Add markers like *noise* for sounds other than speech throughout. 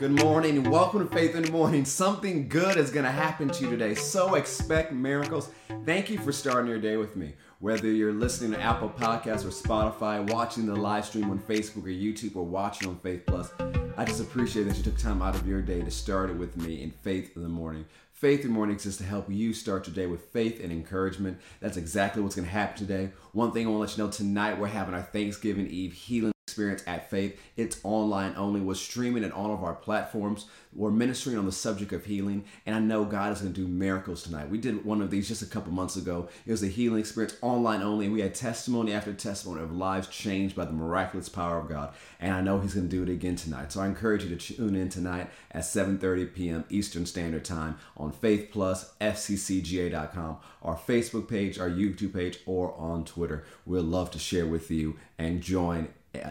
Good morning and welcome to Faith in the Morning. Something good is going to happen to you today, so expect miracles. Thank you for starting your day with me. Whether you're listening to Apple Podcasts or Spotify, watching the live stream on Facebook or YouTube, or watching on Faith Plus, I just appreciate that you took time out of your day to start it with me in Faith in the Morning. Faith in the Morning exists to help you start your day with faith and encouragement. That's exactly what's going to happen today. One thing I want to let you know tonight, we're having our Thanksgiving Eve healing experience at Faith. It's online only. We're streaming at all of our platforms. We're ministering on the subject of healing, and I know God is going to do miracles tonight. We did one of these just a couple months ago. It was a healing experience online only, we had testimony after testimony of lives changed by the miraculous power of God. And I know He's going to do it again tonight. So I encourage you to tune in tonight at 7:30 p.m. Eastern Standard Time on Faith Plus, FCCGA.com, our Facebook page, our YouTube page, or on Twitter. We'd love to share with you and join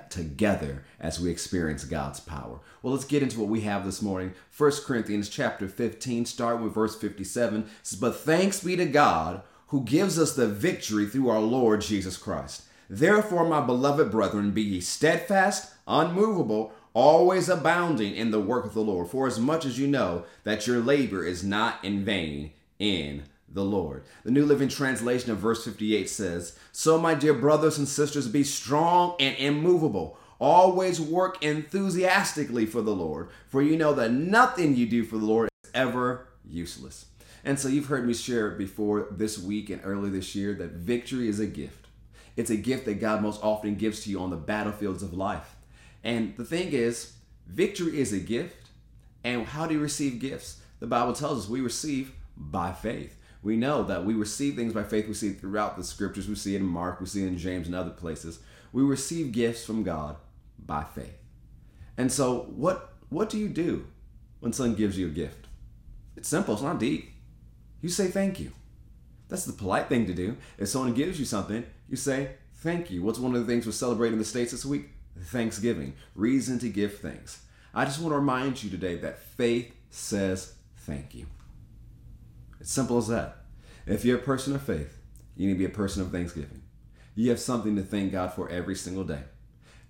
together as we experience God's power. Well, let's get into what we have this morning. 1 Corinthians chapter 15, start with verse 57. says, But thanks be to God who gives us the victory through our Lord Jesus Christ. Therefore, my beloved brethren, be ye steadfast, unmovable, always abounding in the work of the Lord, for as much as you know that your labor is not in vain in the Lord. The New Living Translation of verse 58 says, So, my dear brothers and sisters, be strong and immovable. Always work enthusiastically for the Lord, for you know that nothing you do for the Lord is ever useless. And so, you've heard me share before this week and early this year that victory is a gift. It's a gift that God most often gives to you on the battlefields of life. And the thing is, victory is a gift. And how do you receive gifts? The Bible tells us we receive by faith we know that we receive things by faith. We see it throughout the scriptures. We see it in Mark. We see it in James and other places. We receive gifts from God by faith. And so, what what do you do when someone gives you a gift? It's simple. It's not deep. You say thank you. That's the polite thing to do. If someone gives you something, you say thank you. What's one of the things we're celebrating in the states this week? Thanksgiving. Reason to give thanks. I just want to remind you today that faith says thank you. It's simple as that. If you're a person of faith, you need to be a person of thanksgiving. You have something to thank God for every single day.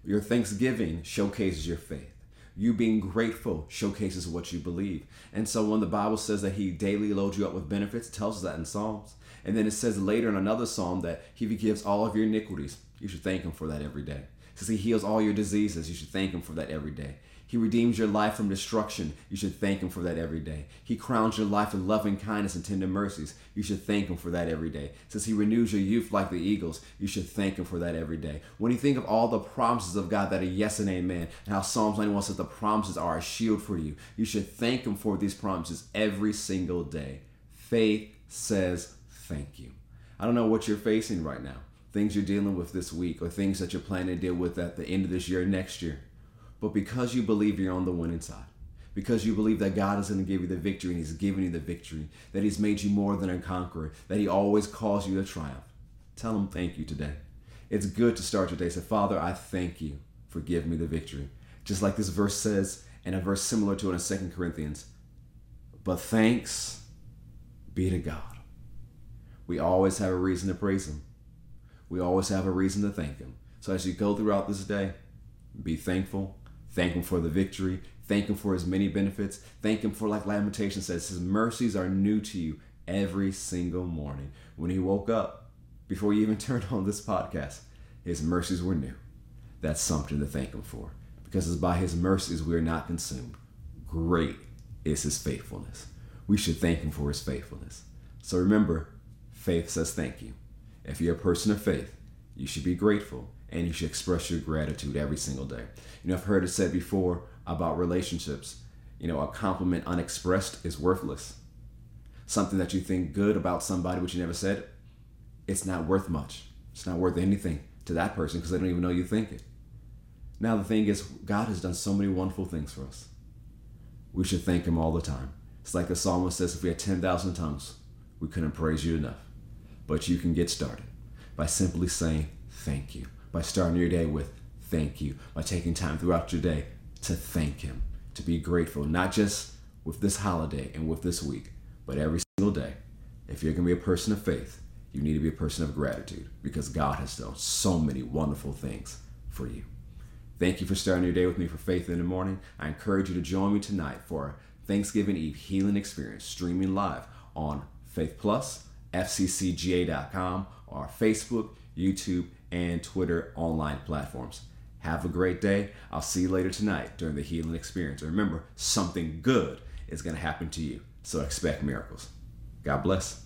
Your thanksgiving showcases your faith. You being grateful showcases what you believe. And so when the Bible says that He daily loads you up with benefits, it tells us that in Psalms. And then it says later in another psalm that He forgives all of your iniquities. You should thank Him for that every day. Says He heals all your diseases. You should thank Him for that every day. He redeems your life from destruction. You should thank Him for that every day. He crowns your life with loving kindness and tender mercies. You should thank Him for that every day. Since He renews your youth like the eagles, you should thank Him for that every day. When you think of all the promises of God that are yes and amen, and how Psalms 91 says the promises are a shield for you, you should thank Him for these promises every single day. Faith says thank you. I don't know what you're facing right now, things you're dealing with this week, or things that you're planning to deal with at the end of this year, next year. But because you believe you're on the winning side, because you believe that God is going to give you the victory and He's given you the victory, that He's made you more than a conqueror, that He always calls you to triumph, tell Him thank you today. It's good to start your day. Say, Father, I thank you for giving me the victory. Just like this verse says, and a verse similar to it in Second Corinthians. But thanks be to God. We always have a reason to praise Him. We always have a reason to thank Him. So as you go throughout this day, be thankful Thank Him for the victory. Thank Him for His many benefits. Thank Him for, like Lamentation says, His mercies are new to you every single morning. When He woke up, before you even *laughs* turned on this podcast, His mercies were new. That's something to thank Him for. Because it's by His mercies we are not consumed. Great is His faithfulness. We should thank Him for His faithfulness. So remember, faith says thank you. If you're a person of faith, you should be grateful and you should express your gratitude every single day. You know, I've heard it said before about relationships. You know, a compliment unexpressed is worthless. Something that you think good about somebody, but you never said it's not worth much. It's not worth anything to that person because they don't even know you think it. Now, the thing is, God has done so many wonderful things for us. We should thank Him all the time. It's like the psalmist says if we had 10,000 tongues, we couldn't praise you enough. But you can get started by simply saying thank you by starting your day with thank you, by taking time throughout your day to thank Him, to be grateful, not just with this holiday and with this week, but every single day. If you're going to be a person of faith, you need to be a person of gratitude because God has done so many wonderful things for you. Thank you for starting your day with me for Faith in the Morning. I encourage you to join me tonight for Thanksgiving Eve Healing Experience streaming live on Faith Plus, FCCGA.com, or Facebook, YouTube, and Twitter online platforms. Have a great day. I'll see you later tonight during the healing experience. Remember, something good is going to happen to you. So expect miracles. God bless.